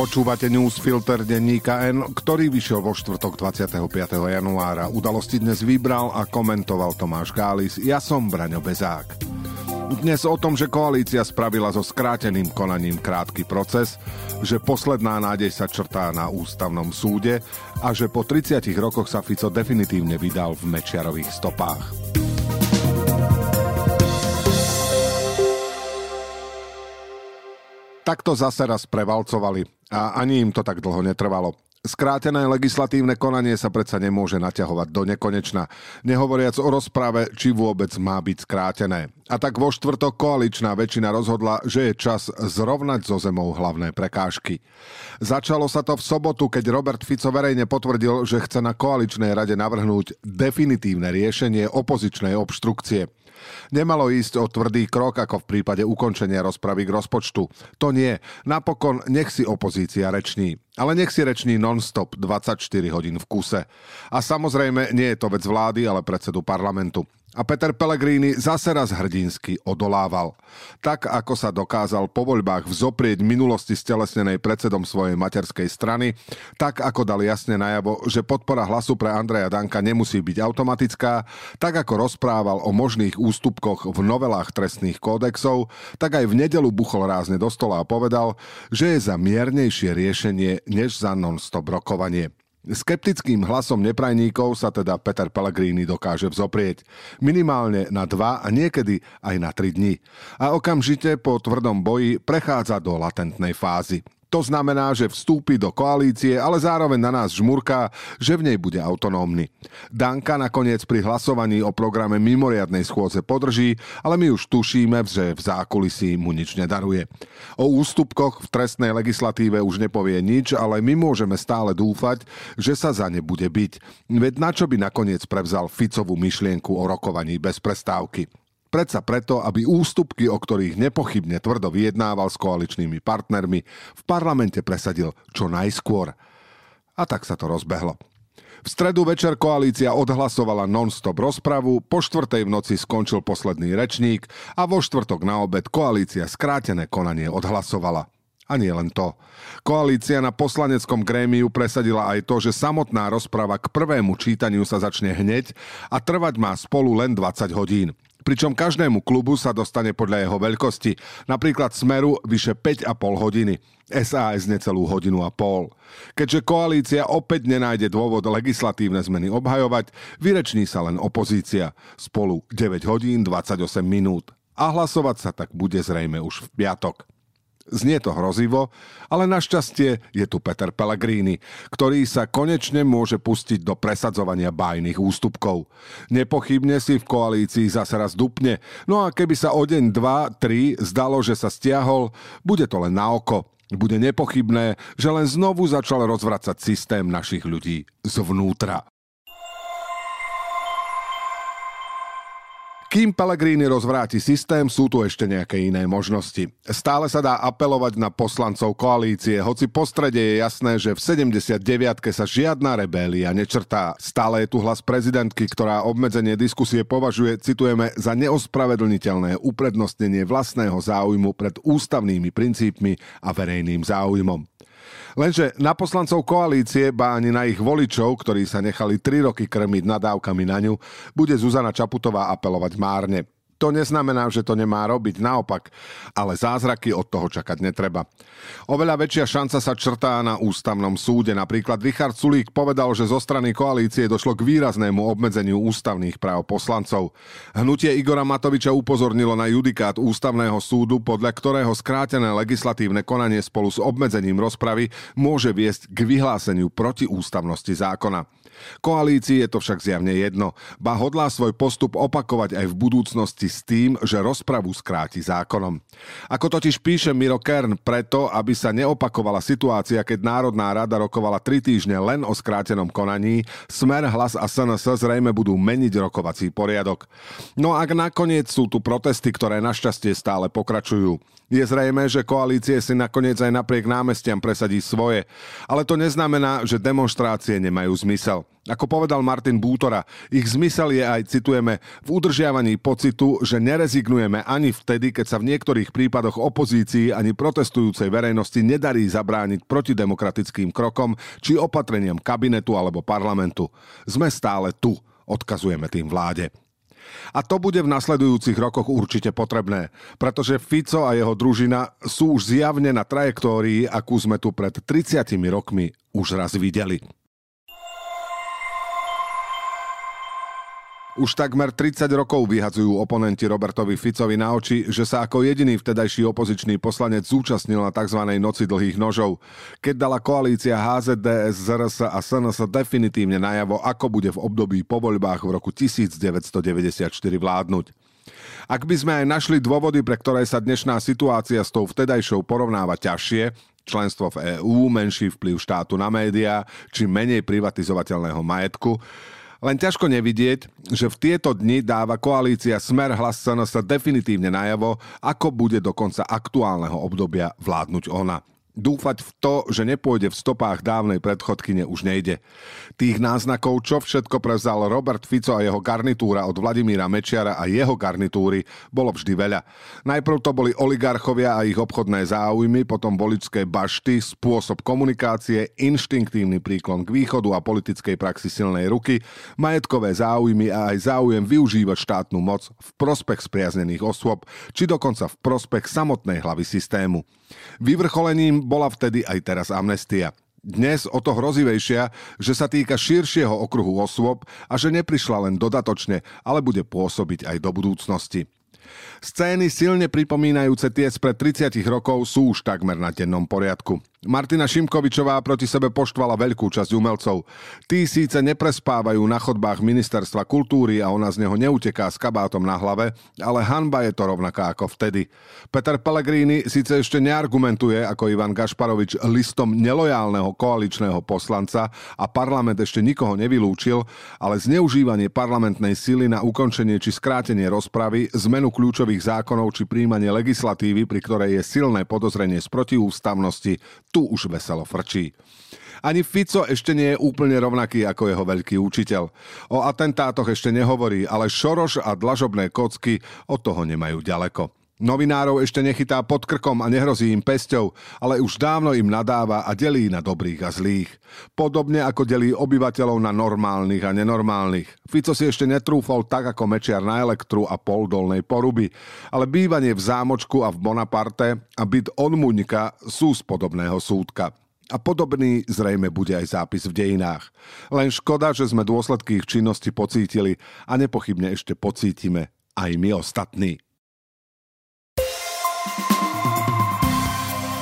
Počúvate newsfilter denníka N, ktorý vyšiel vo štvrtok 25. januára. Udalosti dnes vybral a komentoval Tomáš Gális. Ja som Braňo Bezák. Dnes o tom, že koalícia spravila so skráteným konaním krátky proces, že posledná nádej sa črtá na ústavnom súde a že po 30 rokoch sa Fico definitívne vydal v Mečiarových stopách. Takto zase raz prevalcovali a ani im to tak dlho netrvalo. Skrátené legislatívne konanie sa predsa nemôže naťahovať do nekonečna, nehovoriac o rozprave, či vôbec má byť skrátené. A tak vo štvrtok koaličná väčšina rozhodla, že je čas zrovnať zo zemou hlavné prekážky. Začalo sa to v sobotu, keď Robert Fico verejne potvrdil, že chce na koaličnej rade navrhnúť definitívne riešenie opozičnej obštrukcie. Nemalo ísť o tvrdý krok ako v prípade ukončenia rozpravy k rozpočtu. To nie. Napokon nech si opozícia reční. Ale nech si reční non-stop 24 hodín v kuse. A samozrejme nie je to vec vlády, ale predsedu parlamentu. A Peter Pellegrini zase raz hrdinsky odolával. Tak, ako sa dokázal po voľbách vzoprieť minulosti stelesnenej predsedom svojej materskej strany, tak ako dal jasne najavo, že podpora hlasu pre Andreja Danka nemusí byť automatická, tak ako rozprával o možných ústupkoch v novelách trestných kódexov, tak aj v nedelu buchol rázne do stola a povedal, že je za miernejšie riešenie než za non-stop rokovanie. Skeptickým hlasom neprajníkov sa teda Peter Pellegrini dokáže vzoprieť. Minimálne na dva a niekedy aj na tri dni. A okamžite po tvrdom boji prechádza do latentnej fázy. To znamená, že vstúpi do koalície, ale zároveň na nás žmurká, že v nej bude autonómny. Danka nakoniec pri hlasovaní o programe mimoriadnej schôdze podrží, ale my už tušíme, že v zákulisí mu nič nedaruje. O ústupkoch v trestnej legislatíve už nepovie nič, ale my môžeme stále dúfať, že sa za ne bude byť. Veď na čo by nakoniec prevzal Ficovú myšlienku o rokovaní bez prestávky? Predsa preto, aby ústupky, o ktorých nepochybne tvrdo vyjednával s koaličnými partnermi, v parlamente presadil čo najskôr. A tak sa to rozbehlo. V stredu večer koalícia odhlasovala non-stop rozpravu, po štvrtej v noci skončil posledný rečník a vo štvrtok na obed koalícia skrátené konanie odhlasovala. A nie len to. Koalícia na poslaneckom grémiu presadila aj to, že samotná rozprava k prvému čítaniu sa začne hneď a trvať má spolu len 20 hodín pričom každému klubu sa dostane podľa jeho veľkosti. Napríklad Smeru vyše 5,5 hodiny, SAS necelú hodinu a pol. Keďže koalícia opäť nenájde dôvod legislatívne zmeny obhajovať, vyreční sa len opozícia. Spolu 9 hodín 28 minút. A hlasovať sa tak bude zrejme už v piatok. Znie to hrozivo, ale našťastie je tu Peter Pellegrini, ktorý sa konečne môže pustiť do presadzovania bájnych ústupkov. Nepochybne si v koalícii zase raz dupne, no a keby sa o deň, dva, tri zdalo, že sa stiahol, bude to len na oko. Bude nepochybné, že len znovu začal rozvracať systém našich ľudí zvnútra. Kým Pellegrini rozvráti systém, sú tu ešte nejaké iné možnosti. Stále sa dá apelovať na poslancov koalície, hoci po strede je jasné, že v 79. sa žiadna rebélia nečrtá. Stále je tu hlas prezidentky, ktorá obmedzenie diskusie považuje, citujeme, za neospravedlniteľné uprednostnenie vlastného záujmu pred ústavnými princípmi a verejným záujmom. Lenže na poslancov koalície, ba ani na ich voličov, ktorí sa nechali 3 roky krmiť nadávkami na ňu, bude Zuzana Čaputová apelovať márne. To neznamená, že to nemá robiť, naopak, ale zázraky od toho čakať netreba. Oveľa väčšia šanca sa črtá na ústavnom súde. Napríklad Richard Sulík povedal, že zo strany koalície došlo k výraznému obmedzeniu ústavných práv poslancov. Hnutie Igora Matoviča upozornilo na judikát ústavného súdu, podľa ktorého skrátené legislatívne konanie spolu s obmedzením rozpravy môže viesť k vyhláseniu protiústavnosti zákona. Koalícii je to však zjavne jedno, ba hodlá svoj postup opakovať aj v budúcnosti s tým, že rozpravu skráti zákonom. Ako totiž píše Miro Kern, preto, aby sa neopakovala situácia, keď Národná rada rokovala tri týždne len o skrátenom konaní, Smer, Hlas a SNS zrejme budú meniť rokovací poriadok. No ak nakoniec sú tu protesty, ktoré našťastie stále pokračujú. Je zrejme, že koalície si nakoniec aj napriek námestiam presadí svoje, ale to neznamená, že demonstrácie nemajú zmysel. Ako povedal Martin Bútora, ich zmysel je aj, citujeme, v udržiavaní pocitu, že nerezignujeme ani vtedy, keď sa v niektorých prípadoch opozícii ani protestujúcej verejnosti nedarí zabrániť protidemokratickým krokom či opatreniam kabinetu alebo parlamentu. Sme stále tu, odkazujeme tým vláde. A to bude v nasledujúcich rokoch určite potrebné, pretože Fico a jeho družina sú už zjavne na trajektórii, akú sme tu pred 30 rokmi už raz videli. Už takmer 30 rokov vyhadzujú oponenti Robertovi Ficovi na oči, že sa ako jediný vtedajší opozičný poslanec zúčastnil na tzv. noci dlhých nožov, keď dala koalícia HZDS, ZRS a SNS definitívne najavo, ako bude v období po voľbách v roku 1994 vládnuť. Ak by sme aj našli dôvody, pre ktoré sa dnešná situácia s tou vtedajšou porovnáva ťažšie, členstvo v EÚ, menší vplyv štátu na médiá či menej privatizovateľného majetku, len ťažko nevidieť, že v tieto dni dáva koalícia Smer hlas SNS definitívne najavo, ako bude do konca aktuálneho obdobia vládnuť ona. Dúfať v to, že nepôjde v stopách dávnej predchodkyne už nejde. Tých náznakov, čo všetko prevzal Robert Fico a jeho garnitúra od Vladimíra Mečiara a jeho garnitúry, bolo vždy veľa. Najprv to boli oligarchovia a ich obchodné záujmy, potom voličské bašty, spôsob komunikácie, inštinktívny príklon k východu a politickej praxi silnej ruky, majetkové záujmy a aj záujem využívať štátnu moc v prospech spriaznených osôb, či dokonca v prospech samotnej hlavy systému. Vyvrcholením bola vtedy aj teraz amnestia. Dnes o to hrozivejšia, že sa týka širšieho okruhu osôb a že neprišla len dodatočne, ale bude pôsobiť aj do budúcnosti. Scény silne pripomínajúce tie spred 30 rokov sú už takmer na dennom poriadku. Martina Šimkovičová proti sebe poštvala veľkú časť umelcov. Tí síce neprespávajú na chodbách ministerstva kultúry a ona z neho neuteká s kabátom na hlave, ale hanba je to rovnaká ako vtedy. Peter Pellegrini síce ešte neargumentuje ako Ivan Gašparovič listom nelojálneho koaličného poslanca a parlament ešte nikoho nevylúčil, ale zneužívanie parlamentnej sily na ukončenie či skrátenie rozpravy, zmenu kľúčových zákonov či príjmanie legislatívy, pri ktorej je silné podozrenie z protiústavnosti, tu už veselo frčí. Ani Fico ešte nie je úplne rovnaký ako jeho veľký učiteľ. O atentátoch ešte nehovorí, ale Šoroš a dlažobné kocky od toho nemajú ďaleko. Novinárov ešte nechytá pod krkom a nehrozí im pesťou, ale už dávno im nadáva a delí na dobrých a zlých. Podobne ako delí obyvateľov na normálnych a nenormálnych. Fico si ešte netrúfol tak ako Mečiar na elektru a pol dolnej poruby, ale bývanie v zámočku a v Bonaparte a byt od sú z podobného súdka. A podobný zrejme bude aj zápis v dejinách. Len škoda, že sme dôsledky ich činnosti pocítili a nepochybne ešte pocítime aj my ostatní.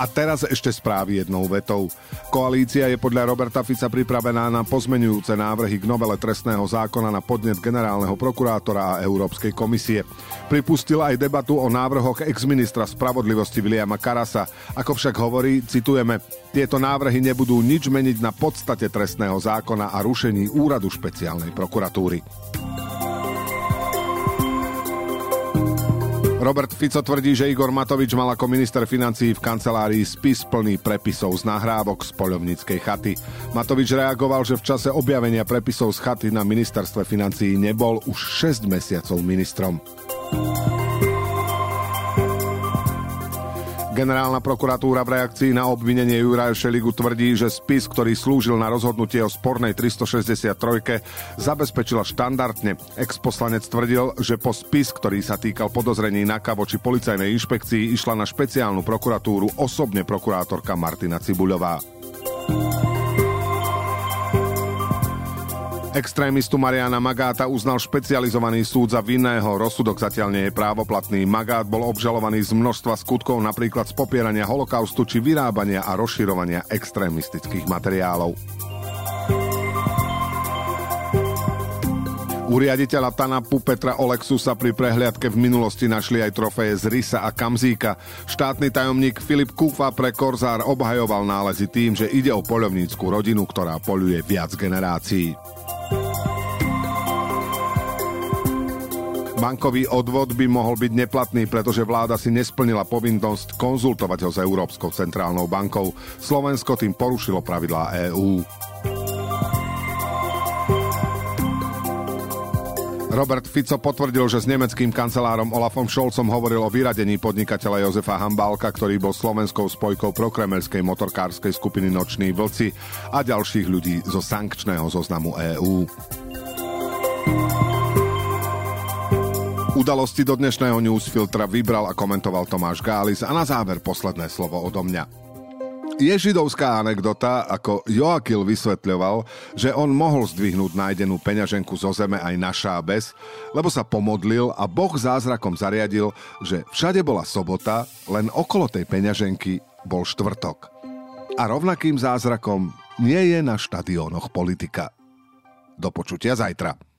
A teraz ešte správy jednou vetou. Koalícia je podľa Roberta Fica pripravená na pozmenujúce návrhy k novele trestného zákona na podnet generálneho prokurátora a Európskej komisie. Pripustila aj debatu o návrhoch exministra spravodlivosti Viliama Karasa. Ako však hovorí, citujeme, tieto návrhy nebudú nič meniť na podstate trestného zákona a rušení úradu špeciálnej prokuratúry. Robert Fico tvrdí, že Igor Matovič mal ako minister financií v kancelárii spis plný prepisov z nahrávok z poľovníckej chaty. Matovič reagoval, že v čase objavenia prepisov z chaty na ministerstve financií nebol už 6 mesiacov ministrom. Generálna prokuratúra v reakcii na obvinenie Juraja Šeligu tvrdí, že spis, ktorý slúžil na rozhodnutie o spornej 363, zabezpečila štandardne. Ex-poslanec tvrdil, že po spis, ktorý sa týkal podozrení na voči policajnej inšpekcii, išla na špeciálnu prokuratúru osobne prokurátorka Martina Cibuľová. Extrémistu Mariana Magáta uznal špecializovaný súd za vinného, rozsudok zatiaľ nie je právoplatný. Magát bol obžalovaný z množstva skutkov, napríklad z popierania holokaustu či vyrábania a rozširovania extrémistických materiálov. U riaditeľa Tanapu Petra Olexu sa pri prehliadke v minulosti našli aj trofeje z Rysa a Kamzíka. Štátny tajomník Filip Kúfa pre Korzár obhajoval nálezy tým, že ide o poľovníckú rodinu, ktorá poluje viac generácií. Bankový odvod by mohol byť neplatný, pretože vláda si nesplnila povinnosť konzultovať ho s Európskou centrálnou bankou. Slovensko tým porušilo pravidlá EÚ. Robert Fico potvrdil, že s nemeckým kancelárom Olafom Scholzom hovoril o vyradení podnikateľa Jozefa Hambálka, ktorý bol slovenskou spojkou prokremelskej motorkárskej skupiny Noční vlci a ďalších ľudí zo sankčného zoznamu EÚ. Udalosti do dnešného newsfiltra vybral a komentoval Tomáš Gális a na záver posledné slovo odo mňa. Je židovská anekdota, ako Joakil vysvetľoval, že on mohol zdvihnúť nájdenú peňaženku zo zeme aj na šábes, lebo sa pomodlil a Boh zázrakom zariadil, že všade bola sobota, len okolo tej peňaženky bol štvrtok. A rovnakým zázrakom nie je na štadiónoch politika. Do počutia zajtra.